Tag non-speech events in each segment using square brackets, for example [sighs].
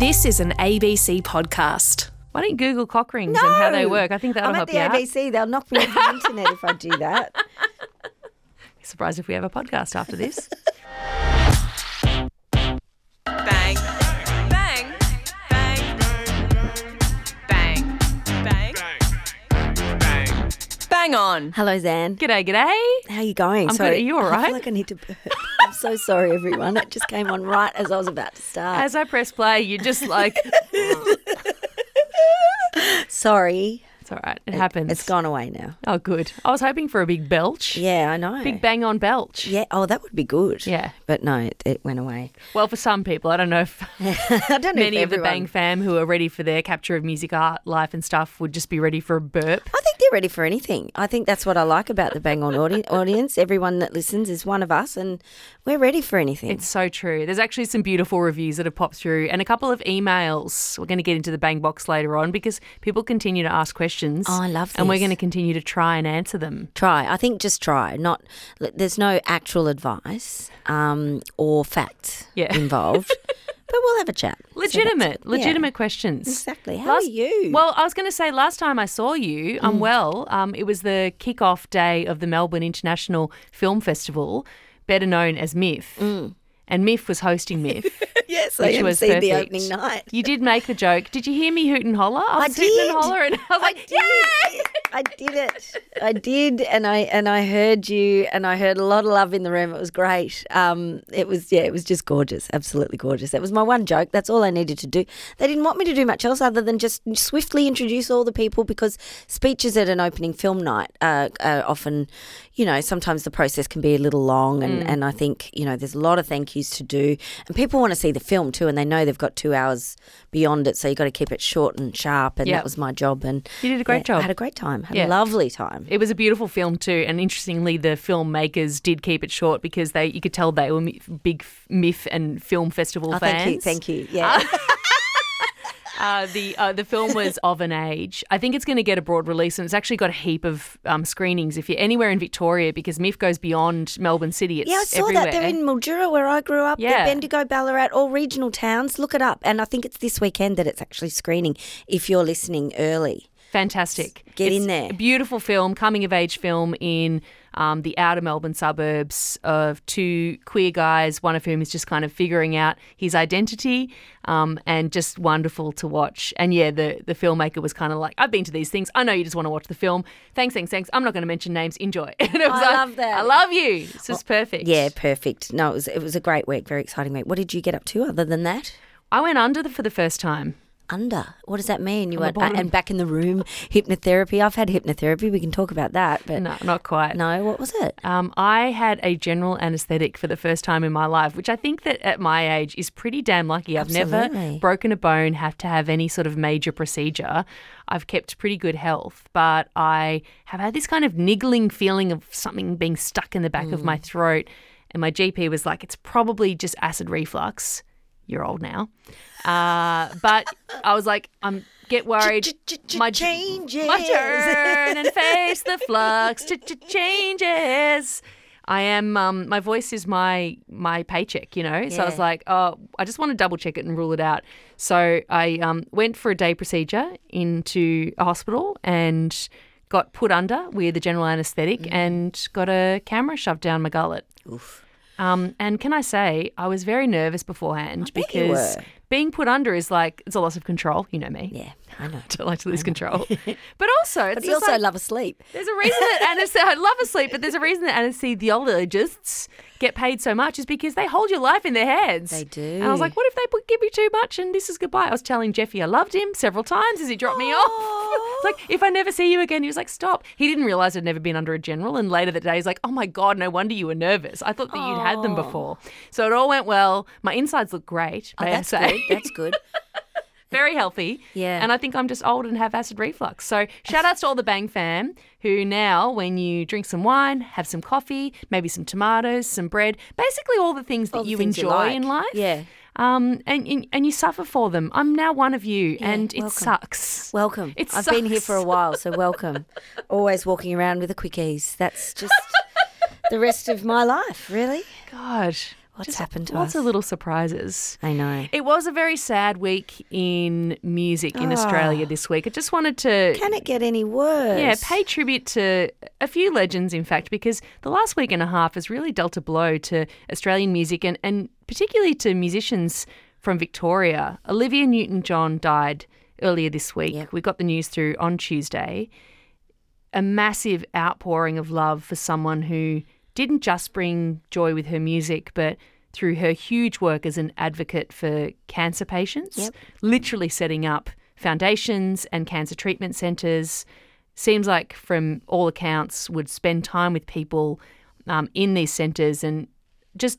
This is an ABC podcast. Why don't you Google cock rings and how they work? I think that'll I'm help at you the out. ABC. They'll knock me off the internet if I do that. [laughs] Surprised if we have a podcast after this. Bang. Bang. Bang. Bang. Bang. Bang Bang on. Hello, Zan. G'day, g'day. How are you going? I'm good. sorry. Are you all I feel like I need to burp. I'm so sorry, everyone. It just came on right as I was about to start. As I press play, you're just like, sorry. it's all right. It happens. It's gone away now. Oh, good. I was hoping for a big belch. Yeah, I know. Big bang on belch. Yeah. Oh, that would be good. Yeah. But no, it, it went away. Well, for some people, I don't know if [laughs] I don't know many if of the Bang fam who are ready for their capture of music, art, life, and stuff would just be ready for a burp. I think they're ready for anything. I think that's what I like about the Bang On audi- [laughs] audience. Everyone that listens is one of us, and we're ready for anything. It's so true. There's actually some beautiful reviews that have popped through and a couple of emails. We're going to get into the bang box later on because people continue to ask questions. Oh, I love this. And we're going to continue to try and answer them. try. I think just try. Not there's no actual advice um, or facts Yeah. [laughs] involved, but we'll have a chat. So Legitimate, yeah. legitimate questions. Exactly. How Last- are you? Well, I was going to say last time I saw you, I'm Mm. well. Um, it was the kick-off day of the Melbourne International Film Festival, better known as MIFF. And Myf was hosting MIFF. Mm. [laughs] yes, which I am was seeing the perfect. opening night. You did make the joke. Did you hear me hoot and holler? I I was hooting and did. holler, and I was like, did. I did it. I did, and I and I heard you, and I heard a lot of love in the room. It was great. Um, it was yeah, it was just gorgeous, absolutely gorgeous. That was my one joke. That's all I needed to do. They didn't want me to do much else other than just swiftly introduce all the people because speeches at an opening film night uh, are often, you know, sometimes the process can be a little long, and and I think you know there's a lot of thank yous to do, and people want to see the film too, and they know they've got two hours beyond it, so you have got to keep it short and sharp, and Yep. that was my job. And You did a great yeah, job. I had a great time. Had Yeah. a lovely time. It was a beautiful film too, and interestingly, the filmmakers did keep it short because they you could tell they were big MIFF and film festival Oh, fans. thank you, thank you. Yeah, [laughs] Uh, the uh, the film was of an age. I think it's going to get a broad release, and it's actually got a heap of um, screenings. If you're anywhere in Victoria, because MIFF goes beyond Melbourne City, it's yeah. I saw everywhere. that. They're in Mildura, where I grew up. Yeah. Bendigo, Ballarat, all regional towns. Look it up, and I think it's this weekend that it's actually screening. If you're listening early, Fantastic. Get It's in there. A beautiful film, coming of age film in um, the outer Melbourne suburbs of two queer guys, one of whom is just kind of figuring out his identity um, and just wonderful to watch. And yeah, the, the filmmaker was kind of like, I've been to these things. I know you just want to watch the film. Thanks, thanks, thanks. I'm not going to mention names. Enjoy. [laughs] And it was I like, love that. I love you. It's just perfect. yeah, perfect. No, it was it was a great week, very exciting week. What did you get up to other than that? I went under the, for the first time. Under. What does that mean? You went bottom. and back in the room. Hypnotherapy. I've had hypnotherapy. We can talk about that. But No, not quite. no, what was it? Um, I had a general anaesthetic for the first time in my life, which I think that at my age is pretty damn lucky. I've never broken a bone, have to have any sort of major procedure. I've kept pretty good health, but I have had this kind of niggling feeling of something being stuck in the back of my Mm. throat. And my GP was like, it's probably just acid reflux. You're old now. Uh, but I was like, I'm get worried. My changes. my turn and face the flux ch- ch- changes. I am. Um, my voice is my my paycheck, you know. So I was like, oh, I just want to double check it and rule it out. So I um, went for a day procedure into a hospital and got put under with a general anaesthetic Mm. and got a camera shoved down my gullet. Oof. Um, and can I say, I was very nervous beforehand because. Being put under is like it's a loss of control. You know me. Yeah, I know. [laughs] I don't like to lose control. [laughs] But also, it's But you also like- love a sleep. there's a reason that [laughs] anesthesi- I love a sleep, but there's a reason that anesthesiologists get paid so much is because they hold your life in their hands. They do. And I was like, what if they put, give me too much and this is goodbye? I was telling Jeffy I loved him several times as he dropped me off. Like, if I never see you again, he was like, stop. He didn't realize I'd never been under a general. And later that day, he's like, oh my God, no wonder you were nervous. I thought that you'd had them before. So it all went well. My insides look great, Oh, I say good. That's good. [laughs] very healthy. Yeah. And I think I'm just old and have acid reflux. So shout outs to all the Bang fam who now, when you drink some wine, have some coffee, maybe some tomatoes, some bread, basically all the things that All the you things you enjoy like. in life. Yeah. Um, and, and and you suffer for them. I'm now one of you, and it welcome. sucks. Welcome. It I've been here for a while, so [laughs] welcome. Always walking around with a Quick-Eze. That's just the rest of my life, really. God, What's Just happened to lots us? of little surprises. I know. It was a very sad week in music in Australia ah. this week. I just wanted to Can it get any worse? yeah, pay tribute to a few legends, in fact, because the last week and a half has really dealt a blow to Australian music and, and particularly to musicians from Victoria. Olivia Newton John died earlier this week. Yep. We got the news through on Tuesday. A massive outpouring of love for someone who didn't just bring joy with her music, but through her huge work as an advocate for cancer patients, Yep. literally setting up foundations and cancer treatment centres. Seems like, from all accounts, would spend time with people um, in these centres and just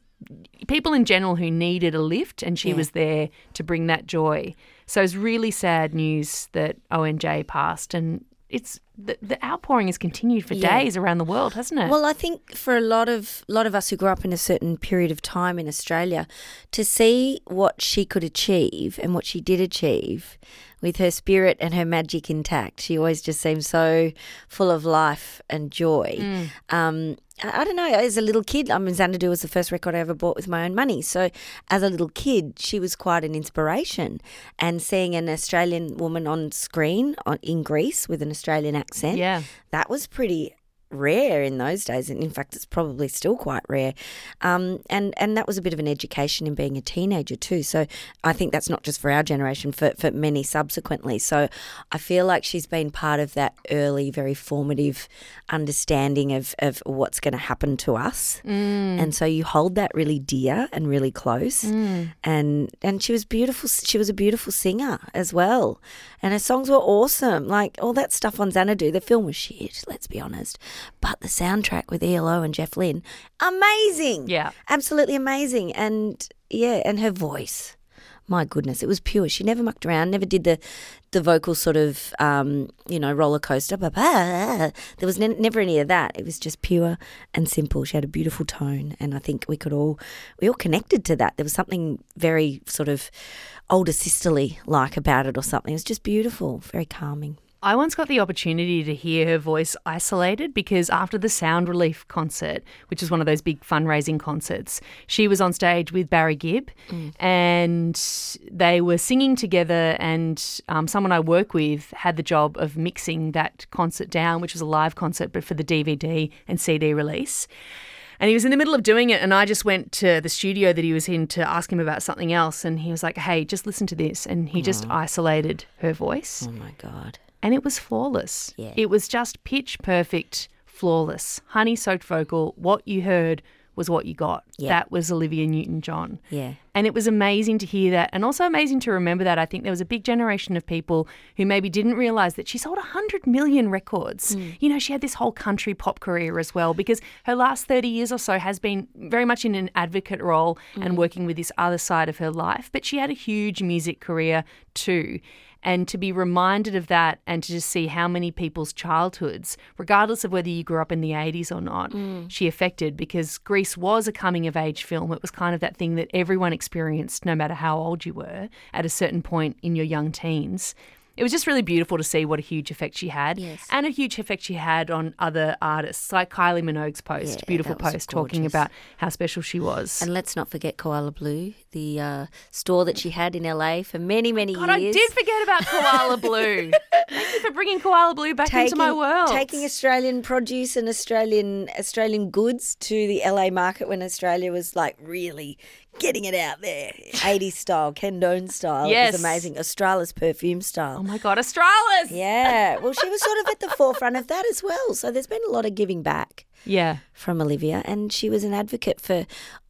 people in general who needed a lift, and she Yeah. was there to bring that joy. So it's really sad news that ONJ passed, and it's the, the outpouring has continued for Yeah. days around the world, hasn't it? Well, I think for a lot of lot of us who grew up in a certain period of time in Australia, to see what she could achieve and what she did achieve with her spirit and her magic intact, she always just seemed so full of life and joy. Um, I don't know. As a little kid, I mean, Xanadu was the first record I ever bought with my own money. So, as a little kid, she was quite an inspiration. And seeing an Australian woman on screen on, in Grease with an Australian accent, Yeah. that was pretty rare in those days, and in fact, it's probably still quite rare. Um, and and that was a bit of an education in being a teenager too. So I think that's not just for our generation, for for many subsequently. So I feel like she's been part of that early, very formative understanding of of what's going to happen to us. And so you hold that really dear and really close. And and she was beautiful. She was a beautiful singer as well, and her songs were awesome. Like all that stuff on Xanadu. The film was shit. Let's be honest, but the soundtrack with ELO and Jeff Lynne, amazing. Yeah. absolutely amazing. And yeah, and her voice. My goodness, it was pure. She never mucked around, never did the the vocal sort of um, you know roller coaster. There was ne- never any of that. It was just pure and simple. She had a beautiful tone, and I think we could all we all connected to that. There was something very sort of older sisterly like about it, or something. It was just beautiful, very calming. I once got the opportunity to hear her voice isolated because after the Sound Relief concert, which is one of those big fundraising concerts, she was on stage with Barry Gibb and they were singing together. And um, someone I work with had the job of mixing that concert down, which was a live concert, but for the DVD and CD release. And he was in the middle of doing it, and I just went to the studio that he was in to ask him about something else. And he was like, Hey, just listen to this. And he just isolated her voice Oh my god! And it was flawless. Yeah. It was just pitch perfect, flawless. Honey soaked vocal. What you heard was what you got. Yeah. That was Olivia Newton John. Yeah. And it was amazing to hear that and also amazing to remember that. I think there was a big generation of people who maybe didn't realize that she sold 100 million records. Hmm. You know, she had this whole country pop career as well because her last 30 years or so has been very much in an advocate role and hmm. working with this other side of her life. But she had a huge music career too. And to be reminded of that and to just see how many people's childhoods, regardless of whether you grew up in the 80s or not, mm. she affected because Grease was a coming of age film. It was kind of that thing that everyone experienced, no matter how old you were, at a certain point in your young teens. It was just really beautiful to see what a huge effect she had, Yes. and a huge effect she had on other artists, like Kylie Minogue's post, Yeah, beautiful post talking about how special she was. And let's not forget Koala Blue, the uh, store that she had in LA for many, many God, years. I did forget about Koala Blue. [laughs] Thank you for bringing Koala Blue back into my world. Taking Australian produce and Australian Australian goods to the LA market when Australia was like really getting it out there, [sighs] 80s style, Ken Done style. It was amazing. Australis perfume style. oh my God, Australis! Yeah, well, she was sort of at the forefront of that as well. So there's been a lot of giving back Yeah. from Olivia, and she was an advocate for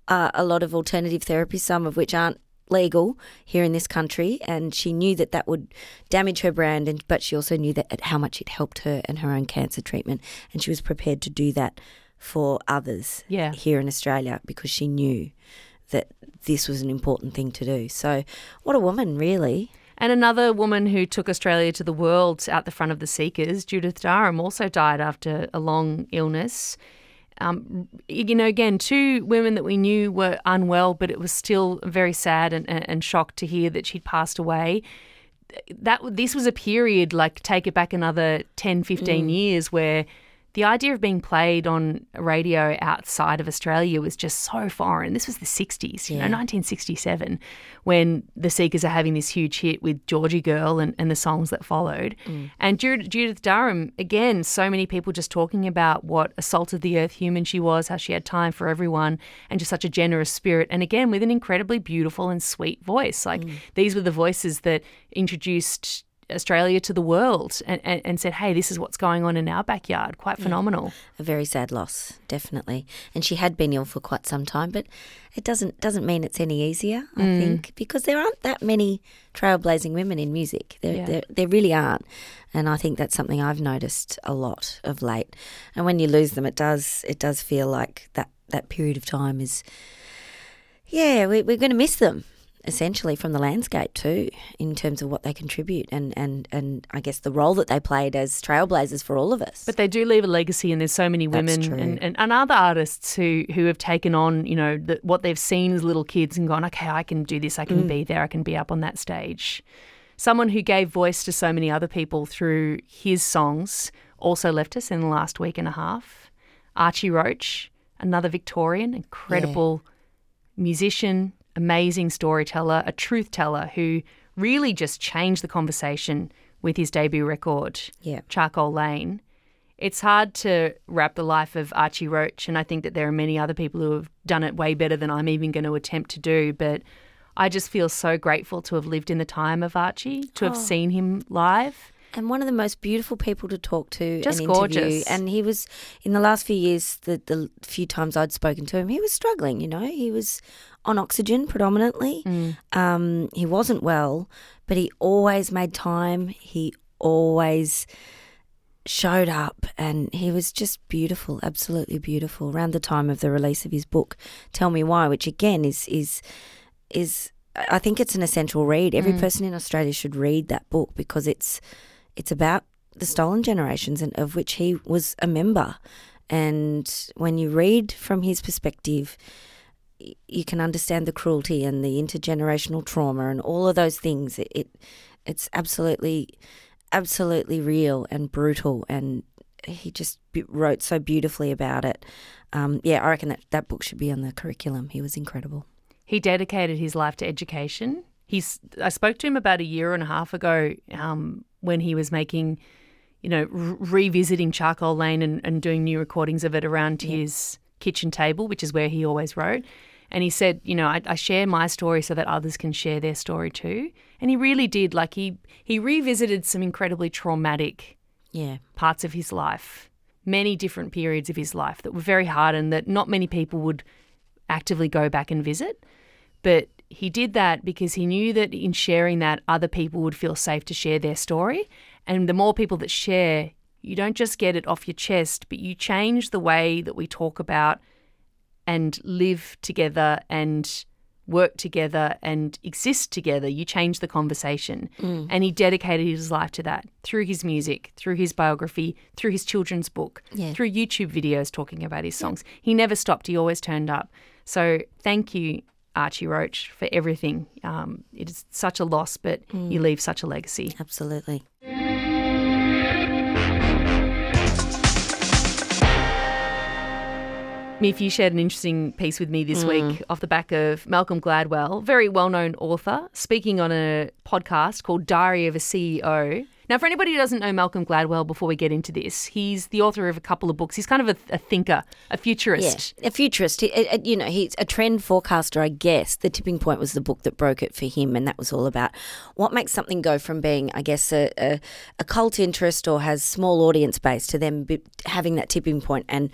uh, a lot of alternative therapies, some of which aren't legal here in this country. And she knew that that would damage her brand, and but she also knew that how much it helped her and her own cancer treatment, and she was prepared to do that for others Yeah. here in Australia because she knew that this was an important thing to do. So, what a woman, really. And another woman who took Australia to the world out the front of the Seekers, Judith Durham, also died after a long illness. Um, you know, again, two women that we knew were unwell, but it was still very sad and, and, and shocked to hear that she'd passed away. That this was a period, like take it back another 10, 15 years, where the idea of being played on radio outside of Australia was just so foreign. This was the 60s, you know, 1967, when the Seekers are having this huge hit with Georgy Girl and, and the songs that followed. Mm. And Judith, Judith Durham, again, so many people just talking about what a salt of the earth human she was, how she had time for everyone, and just such a generous spirit. And again, with an incredibly beautiful and sweet voice. Like mm. these were the voices that introduced Australia to the world and, and, and said, hey, this is what's going on in our backyard. Quite phenomenal. A very sad loss, definitely. And she had been ill for quite some time, but it doesn't doesn't mean it's any easier. I Mm. think because there aren't that many trailblazing women in music. There, Yeah. there, there really aren't, and I think that's something I've noticed a lot of late. And when you lose them, it does it does feel like that that period of time is. Yeah, we, we're going to miss them essentially from the landscape too, in terms of what they contribute and, and, and I guess the role that they played as trailblazers for all of us. But they do leave a legacy, and there's so many women and, and, and other artists who, who have taken on, you know, the, what they've seen as little kids and gone, okay, I can do this, I Mm. can be there, I can be up on that stage. Someone who gave voice to so many other people through his songs also left us in the last week and a half. Archie Roach, another Victorian, incredible musician, amazing storyteller, a truth teller who really just changed the conversation with his debut record, Yeah. Charcoal Lane. It's hard to wrap the life of Archie Roach, and I think that there are many other people who have done it way better than I'm even going to attempt to do. But I just feel so grateful to have lived in the time of Archie, to Oh. have seen him live. And one of the most beautiful people to talk to Just and interview. gorgeous. And he was in the last few years, the the few times I'd spoken to him, he was struggling. You know, he was on oxygen predominantly. Mm. Um, he wasn't well, but he always made time. He always showed up, and he was just beautiful, absolutely beautiful. Around the time of the release of his book, "Tell Me Why," which again is is is I think it's an essential read. Every person in Australia should read that book because it's it's about the stolen generations and of which he was a member. And when you read from his perspective, you can understand the cruelty and the intergenerational trauma and all of those things. It, it it's absolutely absolutely real and brutal and he just wrote so beautifully about it. Um, yeah, I reckon that that book should be on the curriculum. He was incredible. He dedicated his life to education. He's. I spoke to him about a year and a half ago um, when he was making, you know, r- revisiting Charcoal Lane and, and doing new recordings of it around his kitchen table, which is where he always wrote. And he said, you know, I, I share my story so that others can share their story too. And he really did. Like he he revisited some incredibly traumatic Yeah. parts of his life, many different periods of his life that were very hard and that not many people would actively go back and visit. But he did that because he knew that in sharing that, other people would feel safe to share their story. And the more people that share, you don't just get it off your chest, but you change the way that we talk about and live together and work together and exist together. You change the conversation. Mm. And he dedicated his life to that through his music, through his biography, through his children's book, Yeah. through YouTube videos talking about his songs. He never stopped, he always turned up. So thank you, Archie Roach, for everything. Um, it is such a loss, but you leave such a legacy. Absolutely. Myf, you shared an interesting piece with me Mm. this week off the back of Malcolm Gladwell, very well known author, speaking on a podcast called Diary of a CEO. Now, for anybody who doesn't know Malcolm Gladwell, before we get into this, he's the author of a couple of books. He's kind of a, a thinker, a futurist. Yeah, a futurist. He, uh, you know, he's a trend forecaster, I guess. The Tipping Point was the book that broke it for him, and that was all about what makes something go from being, I guess, a, a, a cult interest or has small audience base to them be, having that tipping point and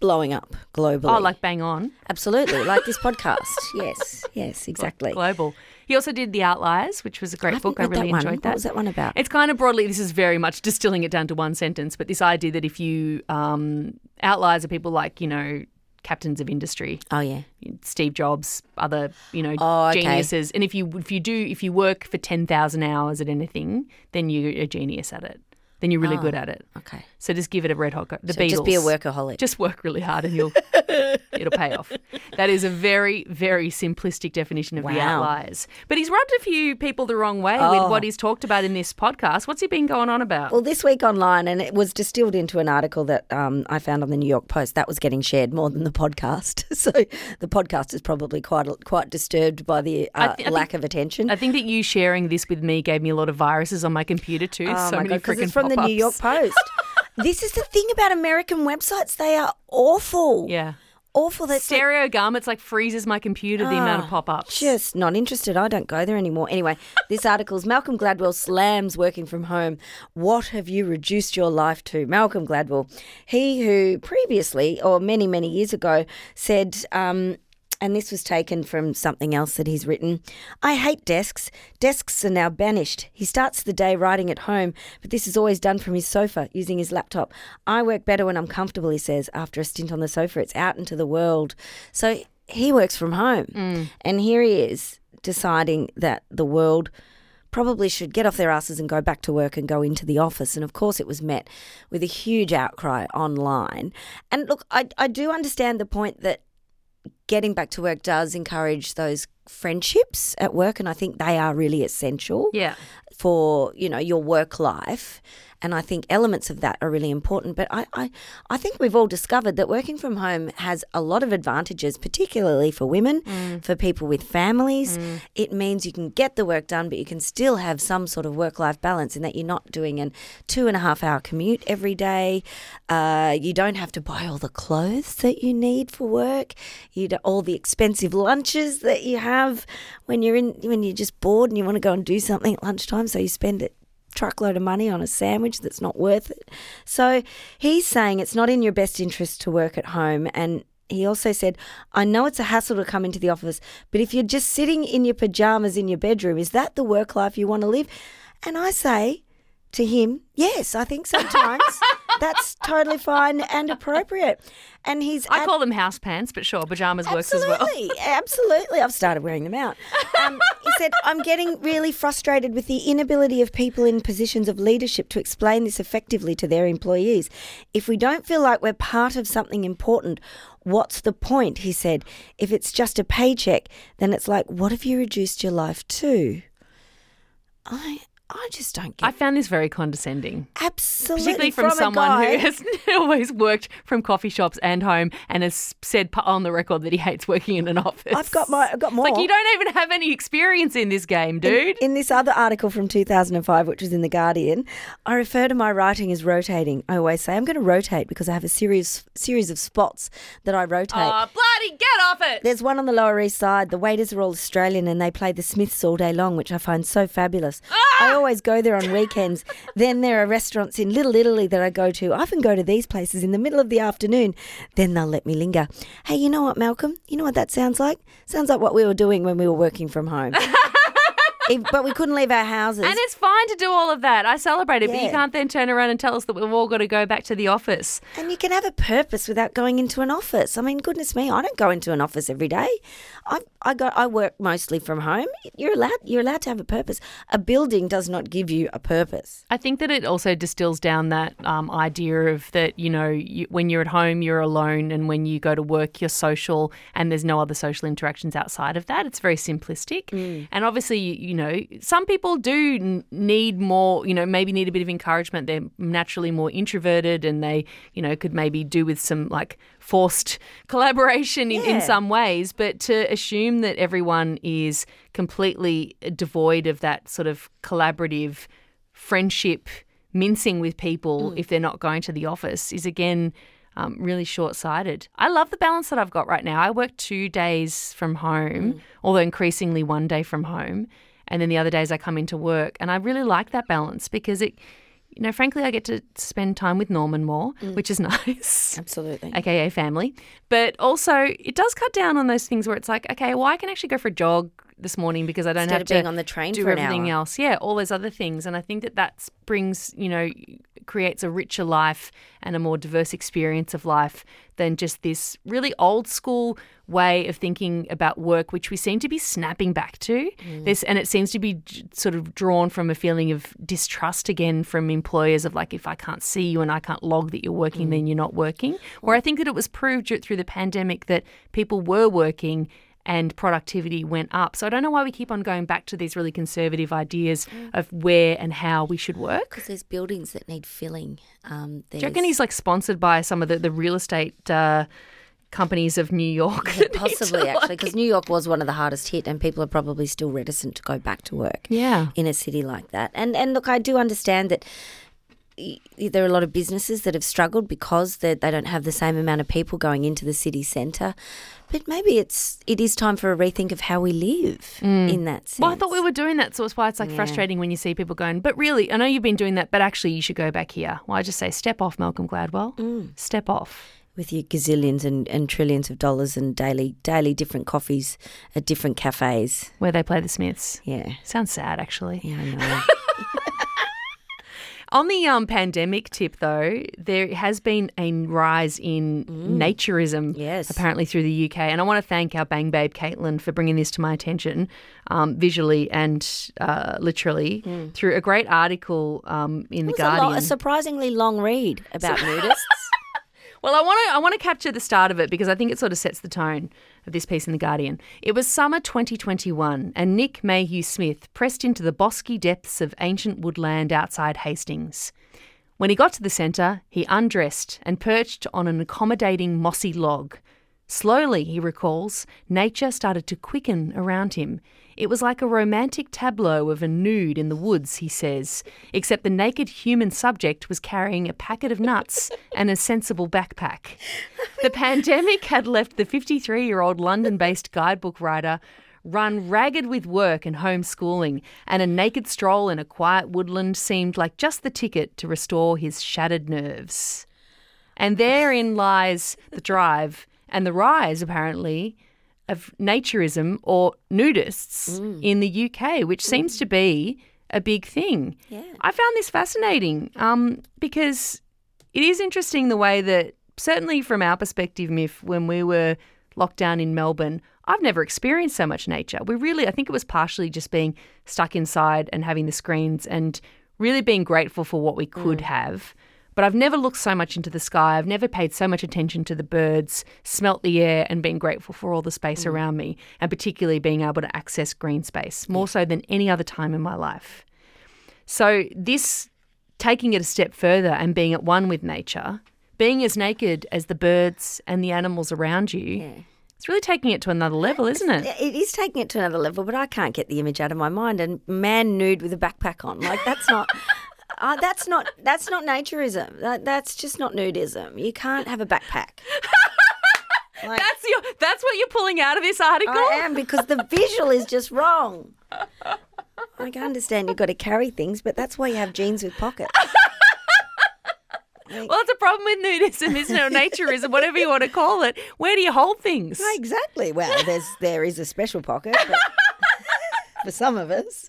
blowing up globally. Oh, like bang on. absolutely, like this podcast. [laughs] Yes, yes, exactly. Global. He also did The Outliers, which was a great I book. I really that one. enjoyed that. What was that one about? It's kind of broadly, this is very much distilling it down to one sentence, but this idea that if you, um, outliers are people like, you know, captains of industry, oh yeah, Steve Jobs, other, you know, Oh, okay. geniuses. And if you, if you do, if you work for 10,000 hours at anything, then you're a genius at it. Then you're really good at it. Okay. So just give it a red hot go. The So Beatles. just be a workaholic. Just work really hard and you'll [laughs] it'll pay off. That is a very, very simplistic definition of the Wow. outliers. But he's rubbed a few people the wrong way Oh. with what he's talked about in this podcast. What's he been going on about? Well, this week online, and it was distilled into an article that um, I found on the New York Post. That was getting shared more than the podcast, [laughs] so the podcast is probably quite quite disturbed by the uh, I lack think- of attention. I think that you sharing this with me gave me a lot of viruses on my computer too. oh so my many god, freaking it's from the New York. [laughs] Post. this is the thing about American websites; they are awful. Yeah. awful. Like- Stereo garments like freezes my computer the amount of Ah, pop-ups. Just not interested. I don't go there anymore. Anyway, this [laughs] article's Malcolm Gladwell slams working from home. What have you reduced your life to? Malcolm Gladwell, he who previously, or many, many years ago, said, um, and this was taken from something else that he's written I hate desks. Desks are now banished. He starts the day writing at home, but this is always done from his sofa using his laptop. I work better when I'm comfortable, he says, after a stint on the sofa. It's out into the world. So he works from home. Mm. And here he is deciding that the world probably should get off their asses and go back to work and go into the office. And of course, it was met with a huge outcry online. And look, I, I do understand the point that getting back to work does encourage those friendships at work. And I think they are really essential Yeah. for you know your work life and I think elements of that are really important. But I, I, I think we've all discovered that working from home has a lot of advantages, particularly for women, for people with families. It means you can get the work done, but you can still have some sort of work life balance in that you're not doing an two and a half hour commute every day. Uh, you don't have to buy all the clothes that you need for work. You all the expensive lunches that you have when you're in when you're just bored and you want to go and do something at lunchtime. So you spend it truckload of money on a sandwich that's not worth it. So he's saying it's not in your best interest to work at home and he also said, I know it's a hassle to come into the office, but if you're just sitting in your pajamas in your bedroom, is that the work life you want to live? And I say to him, yes, I think sometimes [laughs] that's totally fine and appropriate. And he's I call them house pants, but sure, pajamas works as well. Absolutely, absolutely. I've started wearing them out. Um, he said, I'm getting really frustrated with the inability of people in positions of leadership to explain this effectively to their employees. If we don't feel like we're part of something important, what's the point? He said, if it's just a paycheck, then it's like, what have you reduced your life to? I. I just don't get I found this very condescending. absolutely Particularly from, a someone who [laughs] has always worked from coffee shops and home and has said on the record that he hates working in an office. I've got my, I've got It's more. like you don't even have any experience in this game, dude. In this other article from 2005, which was in The Guardian, I refer to my writing as rotating. I always say I'm going to rotate because I have a series series of spots that I rotate. Oh, bloody get off it! There's one on the Lower East Side. The waiters are all Australian and they play the Smiths all day long, which I find so fabulous. Ah! I always go there on weekends. then there are restaurants in Little Italy that I go to. I often go to these places in the middle of the afternoon. Then they'll let me linger. Hey, you know what, Malcolm? You know what that sounds like? Sounds like what we were doing when we were working from home. [laughs] If- but we couldn't leave our houses. And it's fine to do all of that. I celebrate it, but you can't then turn around and tell us that we've all got to go back to the office. And you can have a purpose without going into an office. I mean, goodness me, I don't go into an office every day. I I go I work mostly from home. You're allowed you're allowed to have a purpose. A building does not give you a purpose. I think that it also distills down that um, idea of that, you know, you, when you're at home, you're alone, and when you go to work, you're social, and there's no other social interactions outside of that. It's very simplistic. And obviously, you, you know, some people do n- need more, you know, maybe need a bit of encouragement. They're naturally more introverted and they, you know, could maybe do with some like forced collaboration in, in some ways. But to assume that everyone is completely devoid of that sort of collaborative friendship mincing with people if they're not going to the office is again um, really short sighted. I love the balance that I've got right now. I work two days from home, although increasingly one day from home. And then the other days I come into work. And I really like that balance because it, you know, frankly, I get to spend time with Norman more, mm. which is [laughs] nice Absolutely. aka family. But also, it does cut down on those things where it's like, okay, well, I can actually go for a jog this morning because I don't Instead have of to being on the train do everything hour. else. Yeah, all those other things, and I think that that brings you know creates a richer life and a more diverse experience of life than just this really old school way of thinking about work, which we seem to be snapping back to. Mm. This, and it seems to be j- sort of drawn from a feeling of distrust again from employers of like, if I can't see you and I can't log that you're working, mm. then you're not working. Where I think that it was proved through the pandemic that people were working and productivity went up. So I don't know why we keep on going back to these really conservative ideas of where and how we should work. Because there's buildings that need filling. Um, Do you reckon he's like sponsored by some of the, the real estate uh, companies of New York? [laughs] that need to, Possibly, actually, like- because New York was one of the hardest hit, and people are probably still reticent to go back to work. Yeah. in a city like that. And and look, I do understand that there are a lot of businesses that have struggled because they they don't have the same amount of people going into the city centre. But maybe it's it is time for a rethink of how we live in that sense. Well, I thought we were doing that, so it's why it's like Yeah. frustrating when you see people going, but really, I know you've been doing that, but actually you should go back here. Well, I just say, step off, Malcolm Gladwell. Mm. Step off. with your gazillions and, and trillions of dollars and daily daily different coffees at different cafes. Where they play the Smiths. Yeah. Sounds sad, actually. Yeah, I know. [laughs] On the um, pandemic tip, though, there has been a rise in naturism, Mm. Yes. apparently through the UK. And I want to thank our bang babe Caitlin for bringing this to my attention, um, visually and uh, literally, through a great article um, in the Mm. It a, Guardian. lo- a surprisingly long read about [laughs] nudists. Well, I want to I want to capture the start of it because I think it sort of sets the tone of this piece in the Guardian. It was summer 2021 and Nick Mayhew Smith pressed into the bosky depths of ancient woodland outside Hastings. When he got to the centre, he undressed and perched on an accommodating mossy log. Slowly, he recalls, nature started to quicken around him. It was like a romantic tableau of a nude in the woods, he says, except the naked human subject was carrying a packet of nuts [laughs] and a sensible backpack. The pandemic had left the 53 year old London based guidebook writer run ragged with work and homeschooling, and a naked stroll in a quiet woodland seemed like just the ticket to restore his shattered nerves. And therein lies the drive and the rise, apparently, of naturism or nudists mm. in the UK, which mm. seems to be a big thing. Yeah. I found this fascinating um, because it is interesting the way that, certainly from our perspective, Myf, when we were locked down in Melbourne, I've never experienced so much nature. We really, I think it was partially just being stuck inside and having the screens and really being grateful for what we could mm. have. But I've never looked so much into the sky. I've never paid so much attention to the birds, smelt the air, and been grateful for all the space mm. around me, and particularly being able to access green space more so than any other time in my life. So, this taking it a step further and being at one with nature, being as naked as the birds and the animals around you, it's really taking it to another level, isn't it? It is taking it to another level, but I can't get the image out of my mind. And man nude with a backpack on, like that's not. Uh, that's not that's not naturism. That, that's just not nudism. You can't have a backpack. [laughs] Like, That's your. That's what you're pulling out of this article. I am because the visual is just wrong. I can understand you've got to carry things, but that's why you have jeans with pockets. Well, it's a problem with nudism, isn't it? Or naturism, whatever you want to call it. Where do you hold things? No, exactly. Well, there's there is a special pocket but [laughs] for some of us.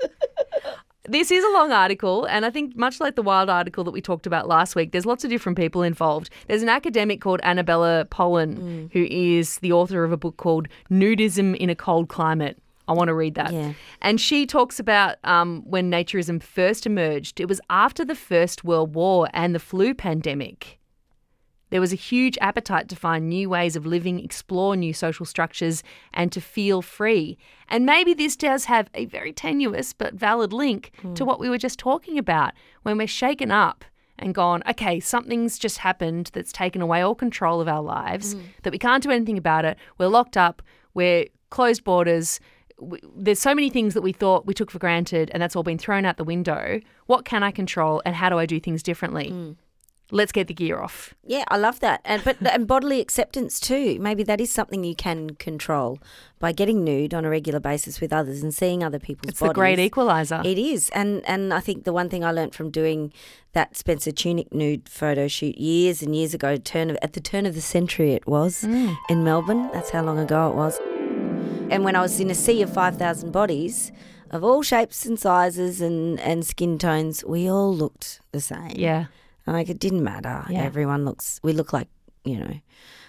This is a long article, and I think much like the wild article that we talked about last week, there's lots of different people involved. There's an academic called Annebella Pollen, who is the author of a book called Nudism in a Cold Climate. I want to read that. Yeah. And she talks about um, when naturism first emerged. It was after the First World War and the flu pandemic. There was a huge appetite to find new ways of living, explore new social structures, and to feel free. And maybe this does have a very tenuous but valid link to hmm. what we were just talking about when we're shaken up and gone, okay, something's just happened that's taken away all control of our lives, hmm. that we can't do anything about it. We're locked up, we're closed borders. There's so many things that we thought we took for granted, and that's all been thrown out the window. What can I control, and how do I do things differently? Hmm. Let's get the gear off. Yeah, I love that. And but and bodily acceptance too. Maybe that is something you can control by getting nude on a regular basis with others and seeing other people's It's bodies. the great equalizer. It is, and and I think the one thing I learned from doing that Spencer Tunick nude photo shoot years and years ago, turn of, at the turn of the century, it was mm. in Melbourne. That's how long ago it was. And when I was in a sea of five thousand bodies of all shapes and sizes and and skin tones, we all looked the same. yeah. Like it didn't matter. Yeah. Everyone looks. We look like you know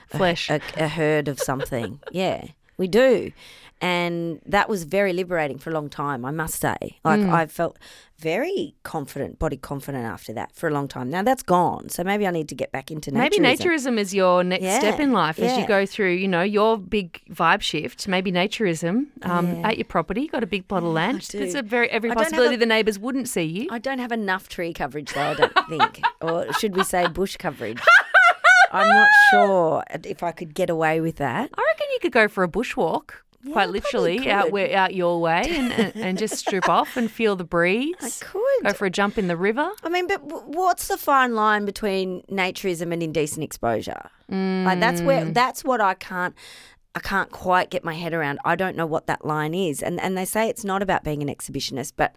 Flesh. a, a herd of something. [laughs] yeah, we do. And that was very liberating for a long time, I must say. Like, Mm. I felt very confident, body confident after that for a long time. Now that's gone. So maybe I need to get back into naturism. Maybe naturism is your next Yeah, step in life as you go through, you know, your big vibe shift. Maybe naturism um, Yeah. at your property. You got a big plot of land. There's a very every I don't have possibility a- the neighbours wouldn't see you. I don't have enough tree coverage, though, I don't [laughs] think. or should we say bush coverage? [laughs] I'm not sure if I could get away with that. I reckon you could go for a bushwalk, I quite literally, out where, out your way, and, and, and just strip [laughs] off and feel the breeze. I could. Go for a jump in the river. I mean, but what's the fine line between naturism and indecent exposure? Like that's where Mm. that's what I can't I can't quite get my head around. I don't know what that line is. And and they say it's not about being an exhibitionist, but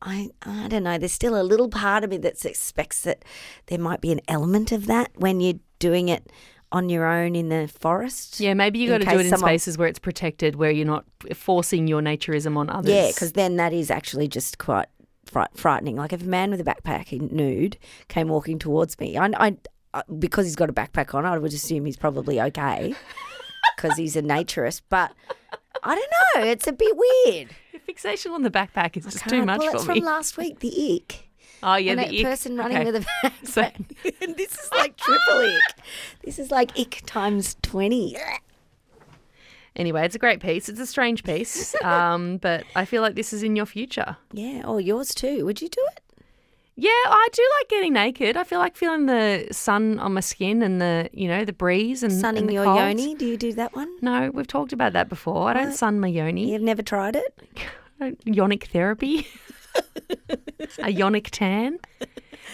I I don't know. There's still a little part of me that expects that there might be an element of that when you're doing it on your own in the forest. Yeah, maybe you got to do it in someone- spaces where it's protected, where you're not forcing your naturism on others. Yeah, because then that is actually just quite fri- frightening. Like if a man with a backpack in nude came walking towards me, I, I, I because he's got a backpack on, I would assume he's probably okay [laughs] because he's a naturist. But I don't know. It's a bit weird. Your [laughs] fixation on the backpack is just too much well, for it's me. from last week. The ick. Oh yeah, and the that ick. person running Okay. with a. [laughs] So- [laughs] and this is like triple ick. This is like ick times twenty. Anyway, it's a great piece. It's a strange piece, [laughs] um, but I feel like this is in your future. Yeah. or yours too. Would you do it? Yeah, I do like getting naked. I feel like feeling the sun on my skin and the you know the breeze and Sunning and the your cold. yoni. Do you do that one? No, we've talked about that before. I don't sun my yoni. You've never tried it? I don't- Yonic therapy, [laughs] a yonic tan.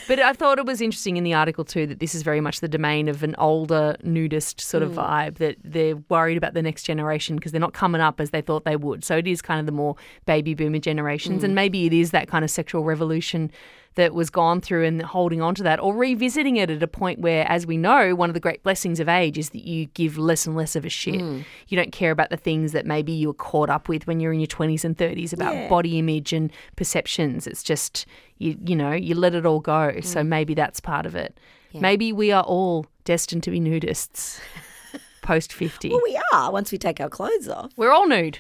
But I thought it was interesting in the article too that this is very much the domain of an older nudist sort of hmm. vibe that they're worried about the next generation because they're not coming up as they thought they would. So it is kind of the more baby boomer generations, and hmm. maybe it is that kind of sexual revolution that was gone through and holding on to that or revisiting it at a point where, as we know, one of the great blessings of age is that you give less and less of a shit. Mm. You don't care about the things that maybe you were caught up with when you're in your 20s and 30s about Yeah. body image and perceptions. It's just, you, you know, you let it all go. Mm. So maybe that's part of it. Maybe we are all destined to be nudists [laughs] post 50. Well, we are once we take our clothes off. We're all nude.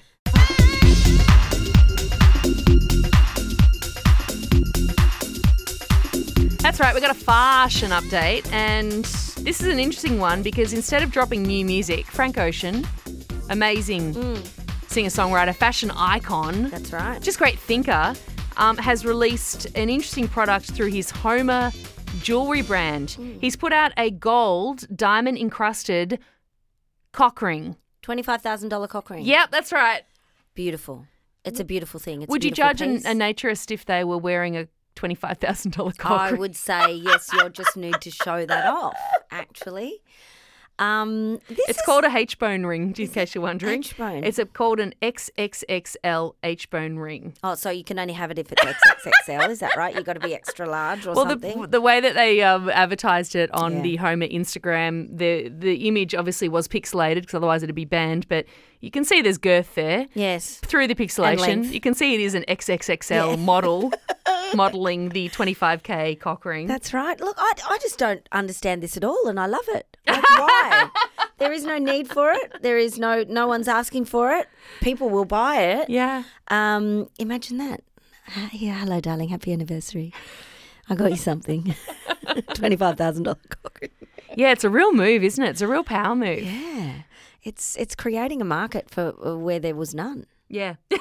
That's right, we got a fashion update, and this is an interesting one because instead of dropping new music, Frank Ocean, amazing singer songwriter, fashion icon, That's right. just great thinker, um, has released an interesting product through his Homer jewelry brand. He's put out a gold diamond encrusted cock ring. Twenty-five thousand dollar cock ring. Yep, that's right. beautiful. It's a beautiful thing. It's Would you judge a naturist if they were wearing a twenty-five thousand dollar cock I would say [laughs] yes. you'll just need to show that off. Actually, um, this It's is- called a H bone ring, in case you're wondering. H-bone? It's a, called an XXXL H bone ring. Oh, so you can only have it if it's XXXL. is that right? You've got to be extra large or Well, something. the, the way that they um, advertised it on Yeah. the Homer Instagram, the the image obviously was pixelated because otherwise it'd be banned. But you can see there's girth there yes. through the pixelation. You can see it is an XXXL Yeah. model [laughs] modeling the 25k cock ring. That's right. Look, I, I just don't understand this at all, and I love it. Like, why? [laughs] there is no need for it. There is no no one's asking for it. People will buy it. yeah. Um, imagine that. Yeah, hello, darling. Happy anniversary. I got you something. [laughs] Twenty-five thousand dollar cock ring. Yeah, it's a real move, isn't it? It's a real power move. Yeah, it's it's creating a market for uh, where there was none. Yeah. [laughs]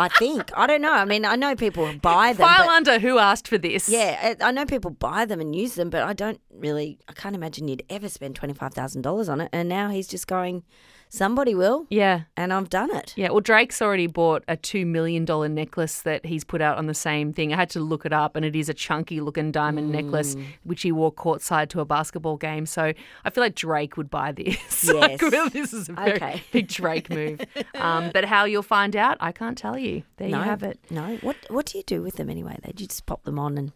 I think. I don't know. I mean, I know people buy them. File but- under who asked for this. yeah, I I know people buy them and use them, but I don't really. I can't imagine you'd ever spend twenty five thousand dollars on it. And now he's just going. Somebody will, Yeah. and I've done it. Yeah, well, Drake's already bought a $2 million necklace that he's put out on the same thing. I had to look it up, and it is a chunky looking diamond necklace, Mm. which he wore courtside to a basketball game. So I feel like Drake would buy this. [laughs] Yes. like, really, this is a very Okay. big Drake move. Um, but how you'll find out, I can't tell you. There no, you have it. No, what what do you do with them anyway? They just pop them on and.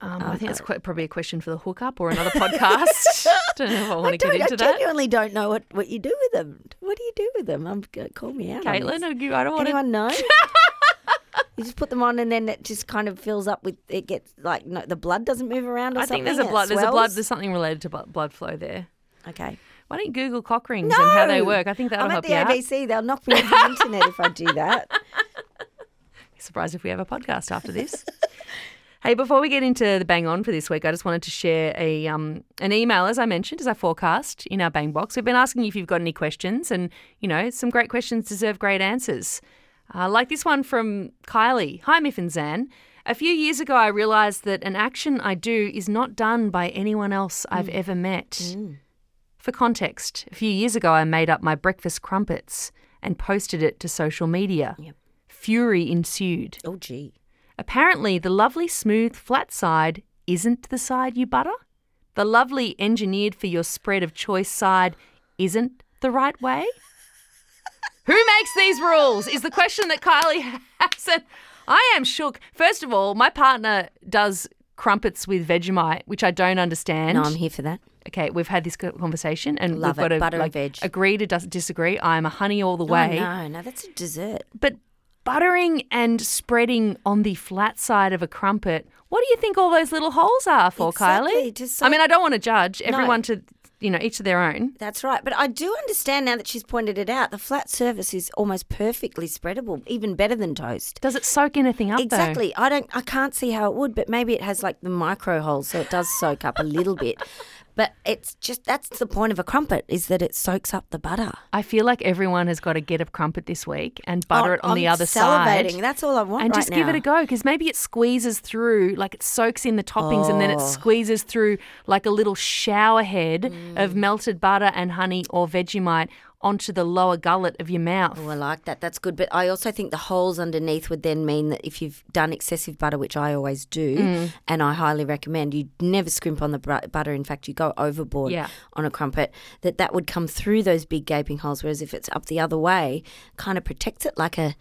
Um, I think it's quite, probably a question for the hookup or another [laughs] podcast. Don't know if I want to get don't, I into that. genuinely don't know what, what you do with them. What do you do with them? I'm g- call me out. Caitlin. I don't want Anyone to. anyone know? [laughs] You just put them on, and then it just kind of fills up with it. Gets like no, the blood doesn't move around. Or I think there's a blood. There's a blood. There's something related to blood, flow there. Okay. Why don't you Google cock rings and how they work? I think that'll I'm help at you the out. ABC. They'll knock me off the [laughs] internet if I do that. Surprised if we have a podcast after this. [laughs] hey, before we get into the bang on for this week, I just wanted to share a um, an email, as I mentioned, as I forecast in our bang box. We've been asking you if you've got any questions, and you know, some great questions deserve great answers. Uh, like this one from Kylie. Hi, Myf and Zan. A few years ago, I realised that an action I do is not done by anyone else I've ever met. For context, a few years ago, I made up my breakfast crumpets and posted it to social media. Yep. Fury ensued. Oh, gee. Apparently, the lovely smooth flat side isn't the side you butter. The lovely engineered for your spread of choice side isn't the right way. Who makes these rules? Is the question that Kylie [laughs] has. And I am shook. First of all, my partner does crumpets with Vegemite, which I don't understand. No, I'm here for that. Okay, we've had this conversation and Love we've got it. to Butter and like, veg. agree to dis- disagree. I'm a honey all the way. Oh, way. no, no, that's a dessert. But buttering and spreading on the flat side of a crumpet, what do you think all those little holes are for, Exactly, Kylie? just I mean, I don't want to judge everyone to, you know, each to their own. That's right. But I do understand now that she's pointed it out. The flat surface is almost perfectly spreadable, even better than toast. Does it soak anything up? though? Exactly. I don't. I can't see how it would, but maybe it has like the micro holes, so it does soak up a little bit. [laughs] But it's just that's the point of a crumpet is that it soaks up the butter. I feel like everyone has got to get a crumpet this week and butter Oh, it on the I'm other salivating. side. That's all I want and right just give it a go because maybe it squeezes through, like it soaks in the toppings and then it Oh. squeezes through like a little shower head of Mm. melted butter and honey or Vegemite onto the lower gullet of your mouth. Oh, I like that. That's good. But I also think the holes underneath would then mean that if you've done excessive butter, which I always do, Mm. and I highly recommend, you never scrimp on the butter. In fact, you go overboard Yeah. on a crumpet. That that would come through those big gaping holes. Whereas if it's up the other way, kind of protects it like a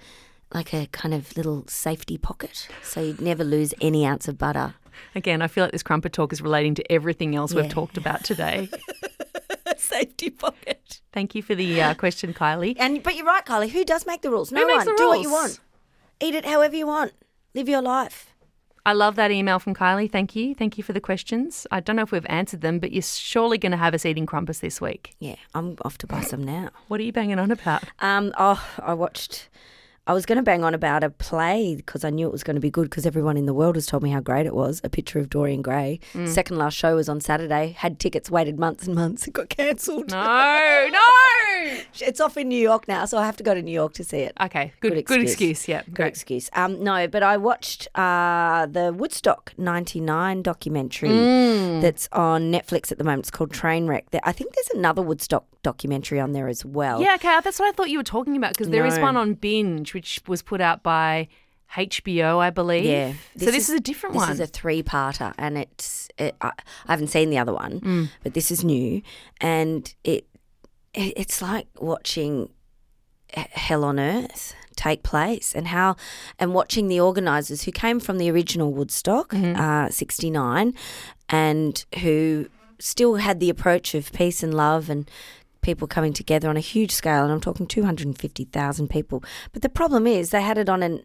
like a kind of little safety pocket, so you'd never lose any ounce of butter. Again, I feel like this crumpet talk is relating to everything else we've talked about today. [laughs] [laughs] safety pocket. Thank you for the uh, question, Kylie. And but you're right, Kylie. Who does make the rules? No Who makes one. the Do what you want. Eat it however you want. Live your life. I love that email from Kylie. Thank you. Thank you for the questions. I don't know if we've answered them, but you're surely going to have us eating crumpets this week. Yeah, I'm off to buy some now. What are you banging on about? Um, oh, I watched. I was going to bang on about a play because I knew it was going to be good because everyone in the world has told me how great it was. A picture of Dorian Gray. Mm. Second last show was on Saturday. Had tickets, waited months and months. It got cancelled. No, [laughs] no. It's off in New York now, so I have to go to New York to see it. Okay, good, Good good excuse. excuse. Yeah, Good great. excuse. Um, no, but I watched uh, the Woodstock '99 documentary Mm. that's on Netflix at the moment. It's called Trainwreck. I think there's another Woodstock documentary on there as well. Yeah, okay, that's what I thought you were talking about because there is No. one on Binge which was put out by HBO, I believe. Yeah. so this is, a different this one. This is a three-parter, and it's it, I, I haven't seen the other one, Mm. but this is new, and it, it it's like watching hell on earth take place, and how and watching the organisers who came from the original Woodstock, Mm-hmm. uh, '69, and who still had the approach of peace and love and people coming together on a huge scale and I'm talking 250,000 people but the problem is they had it on an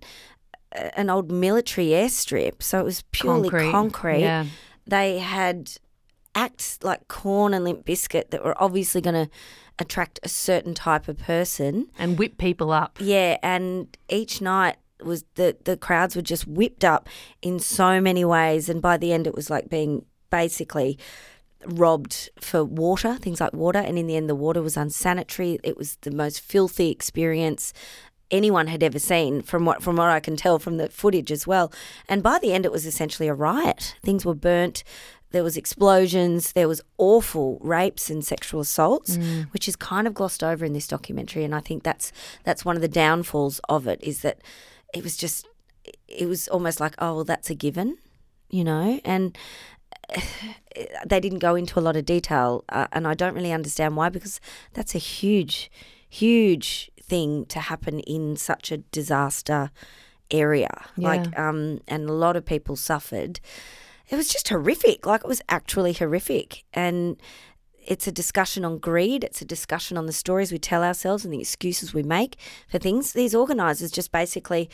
uh, an old military airstrip so it was purely Concrete, concrete, yeah. they had acts like Korn and Limp Bizkit that were obviously going to attract a certain type of person and whip people up. yeah, and each night was the the crowds were just whipped up in so many ways, and by the end it was like being basically robbed for water, things like water, and in the end the water was unsanitary. It was the most filthy experience anyone had ever seen from what from what I can tell from the footage as well. And by the end it was essentially a riot. Things were burnt. There was explosions. There was awful rapes and sexual assaults, mm. which is kind of glossed over in this documentary. And I think that's that's one of the downfalls of it is that it was just it was almost like oh well that's a given, you know, and they didn't go into a lot of detail, uh, and I don't really understand why because that's a huge, huge thing to happen in such a disaster area. Like, um, and a lot of people suffered. It was just horrific. Like, it was actually horrific, and it's a discussion on greed. It's a discussion on the stories we tell ourselves and the excuses we make for things. These organisers just basically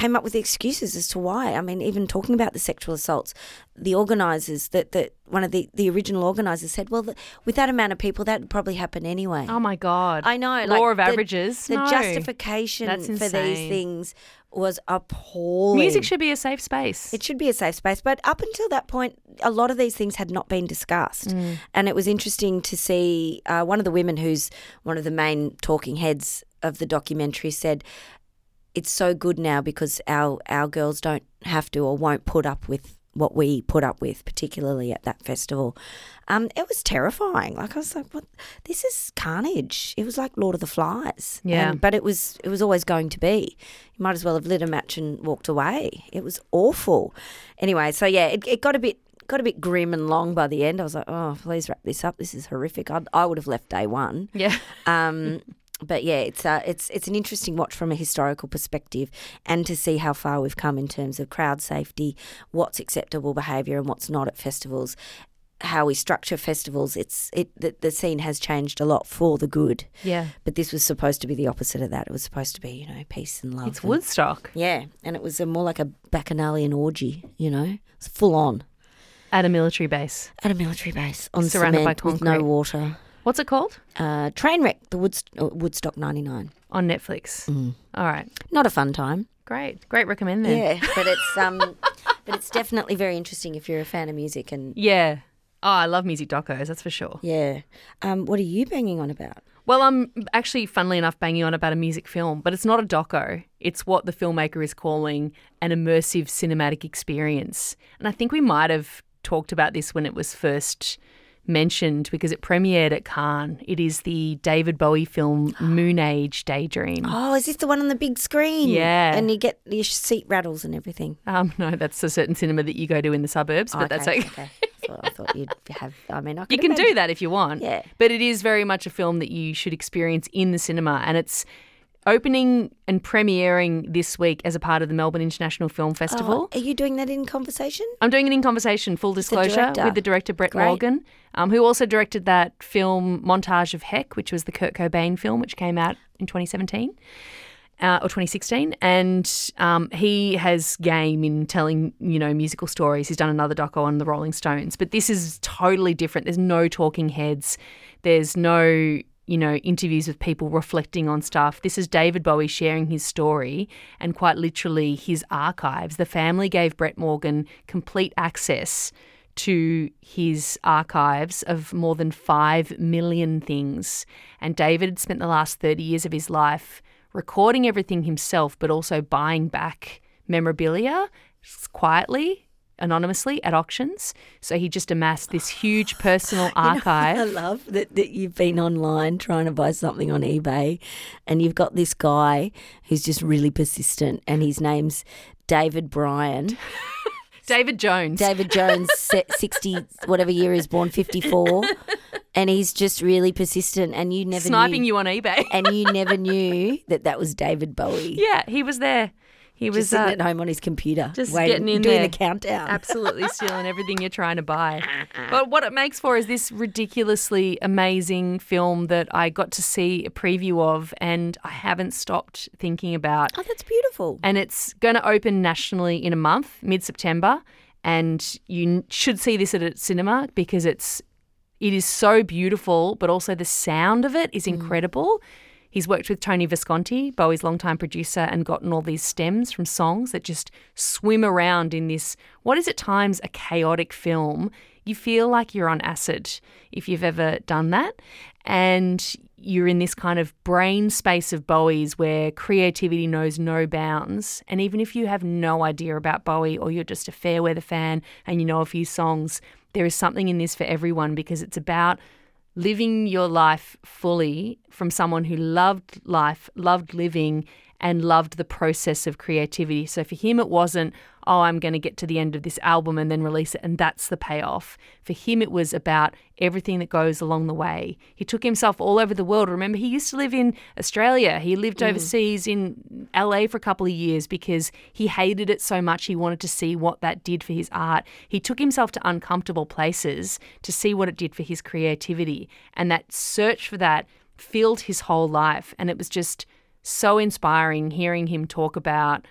came up with excuses as to why. I mean, even talking about the sexual assaults, the organisers, that that one of the, the original organisers said, well, the, with that amount of people, that would probably happen anyway. Oh my God. I know. Law like, of the- averages. The No. justification for these things was appalling. Music should be a safe space. It should be a safe space, but up until that point, a lot of these things had not been discussed, Mm. and it was interesting to see uh, one of the women, who's one of the main talking heads of the documentary, said, "It's so good now because our our girls don't have to or won't put up with." What we put up with, particularly at that festival, um, it was terrifying. Like I was like, "What? This is carnage." It was like Lord of the Flies. Yeah. And- but it was it was always going to be. You might as well have lit a match and walked away. It was awful. Anyway, so yeah, it, it got a bit got a bit grim and long by the end. I was like, oh, please wrap this up. This is horrific. I, I would have left day one. yeah. Um, [laughs] but yeah, it's uh, it's it's an interesting watch from a historical perspective, and to see how far we've come in terms of crowd safety, what's acceptable behaviour and what's not at festivals, how we structure festivals. It's it the, the scene has changed a lot for the good. Yeah. But this was supposed to be the opposite of that. It was supposed to be, you know, peace and love. It's and- Woodstock Yeah, and it was a, more like a bacchanalian orgy, you know? It's full on. at a military base. At a military base on Surrounded by cement with no water. What's it called? Uh, Trainwreck, the uh, Woodstock 99. On Netflix. Mm. All right. Not a fun time. Great. Great recommend then. Yeah, but it's [laughs] um, but it's definitely very interesting if you're a fan of music and Yeah. Oh, I love music docos, that's for sure. yeah. Um, what are you banging on about? Well, I'm actually, funnily enough, banging on about a music film, but it's not a doco. It's what the filmmaker is calling an immersive cinematic experience. And I think we might have talked about this when it was first mentioned because it premiered at Cannes. It is the David Bowie film [gasps] Moon Age Daydream. Oh, is this the one on the big screen? Yeah. and you get your seat rattles and everything. Um, no, that's a certain cinema that you go to in the suburbs, but that's okay. okay. That's I thought you'd have. I mean, I [laughs] You can do that if you want. Yeah. But it is very much a film that you should experience in the cinema. And it's opening and premiering this week as a part of the Melbourne International Film Festival. Oh, are you doing that in conversation? I'm doing it in conversation, full disclosure, director. with the director Brett Great. Morgan, um, who also directed that film Montage of Heck, which was the Kurt Cobain film, which came out in 2017. Uh, or 2016, and um, he has game in telling you know musical stories. He's done another doco on the Rolling Stones, but this is totally different. There's no talking heads. There's no you know interviews with people reflecting on stuff. This is David Bowie sharing his story and quite literally his archives. The family gave Brett Morgan complete access to his archives of more than 5 million things. And David spent the last 30 years of his life recording everything himself, but also buying back memorabilia quietly, anonymously at auctions. So he just amassed this huge personal [laughs] archive. I love that, that you've been online trying to buy something on eBay and you've got this guy who's just really persistent and his name's David Bryan. [laughs] David Jones. David Jones, [laughs] 60, whatever year he was born, 54. And he's just really persistent and you never knew sniping knew, you on eBay. And you never knew that that was David Bowie. yeah, he was there. He was sitting uh, at home on his computer, just waiting, getting in doing there. the countdown. absolutely [laughs] stealing everything you're trying to buy. But what it makes for is this ridiculously amazing film that I got to see a preview of and I haven't stopped thinking about. Oh, that's beautiful. And it's going to open nationally in a month, mid September. And you should see this at a cinema because it's it is so beautiful, but also the sound of it is incredible. He's worked with Tony Visconti, Bowie's longtime producer, and gotten all these stems from songs that just swim around in this, what is at times a chaotic film. You feel like you're on acid if you've ever done that. And you're in this kind of brain space of Bowie's where creativity knows no bounds. And even if you have no idea about Bowie or you're just a fair weather fan and you know a few songs, there is something in this for everyone because it's about living your life fully from someone who loved life, loved living, and loved the process of creativity. So for him, it wasn't, oh, I'm going to get to the end of this album and then release it, and that's the payoff. For him, it was about everything that goes along the way. He took himself all over the world. Remember, he used to live in Australia, he lived mm. overseas in LA for a couple of years because he hated it so much. He wanted to see what that did for his art. He took himself to uncomfortable places to see what it did for his creativity. And that search for that filled his whole life. And it was just so inspiring hearing him talk about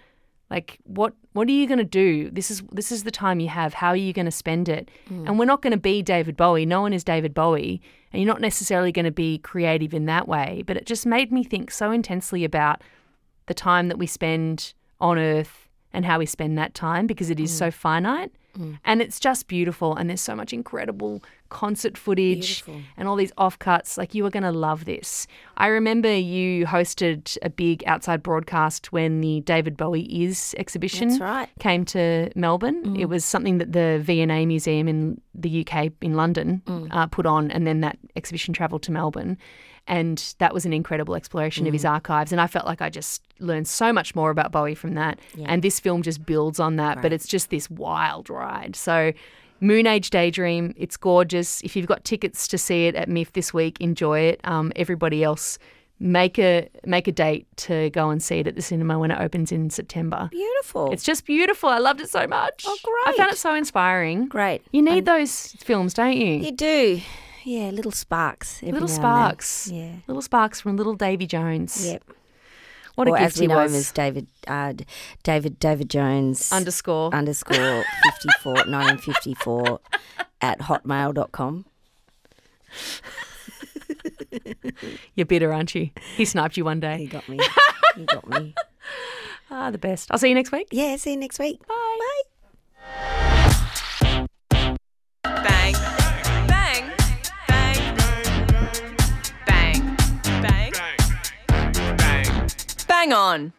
Like what what are you going to do? This is this is the time you have. How are you going to spend it? Mm. And we're not going to be David Bowie. No one is David Bowie, and you're not necessarily going to be creative in that way. But it just made me think so intensely about the time that we spend on Earth and how we spend that time because it is so mm. finite. And it's just beautiful. And there's so much incredible concert footage Beautiful. and all these offcuts. Like, you are going to love this. I remember you hosted a big outside broadcast when the David Bowie Is exhibition right. Mm. came to Melbourne. It was something that the V&A Museum in the UK, in London, Mm. uh, put on. And then that exhibition travelled to Melbourne. And that was an incredible exploration of his Mm. archives. And I felt like I just learned so much more about Bowie from that. And this film just builds on that, but it's just this wild ride. So, Moon Age Daydream, it's gorgeous. If you've got tickets to see it at MIFF this week, enjoy it. Um, everybody else, make a make a date to go and see it at the cinema when it opens in September. Beautiful. It's just beautiful. I loved it so much. Oh, great. I found it so inspiring. great. You need those films, don't you? You do. Yeah, little sparks. Every little now and then. sparks. Yeah. Little sparks from little Davy Jones. Yep. What a or gift as we he know was. him as David, uh, David, David Jones Underscore. underscore [laughs] 54, 1954 at hotmail.com. You're bitter, aren't you? He sniped you one day. He got me. [laughs] He got me. Ah, the best. I'll see you next week. Yeah, see you next week. Bye. Bang. Bang. Bang. On.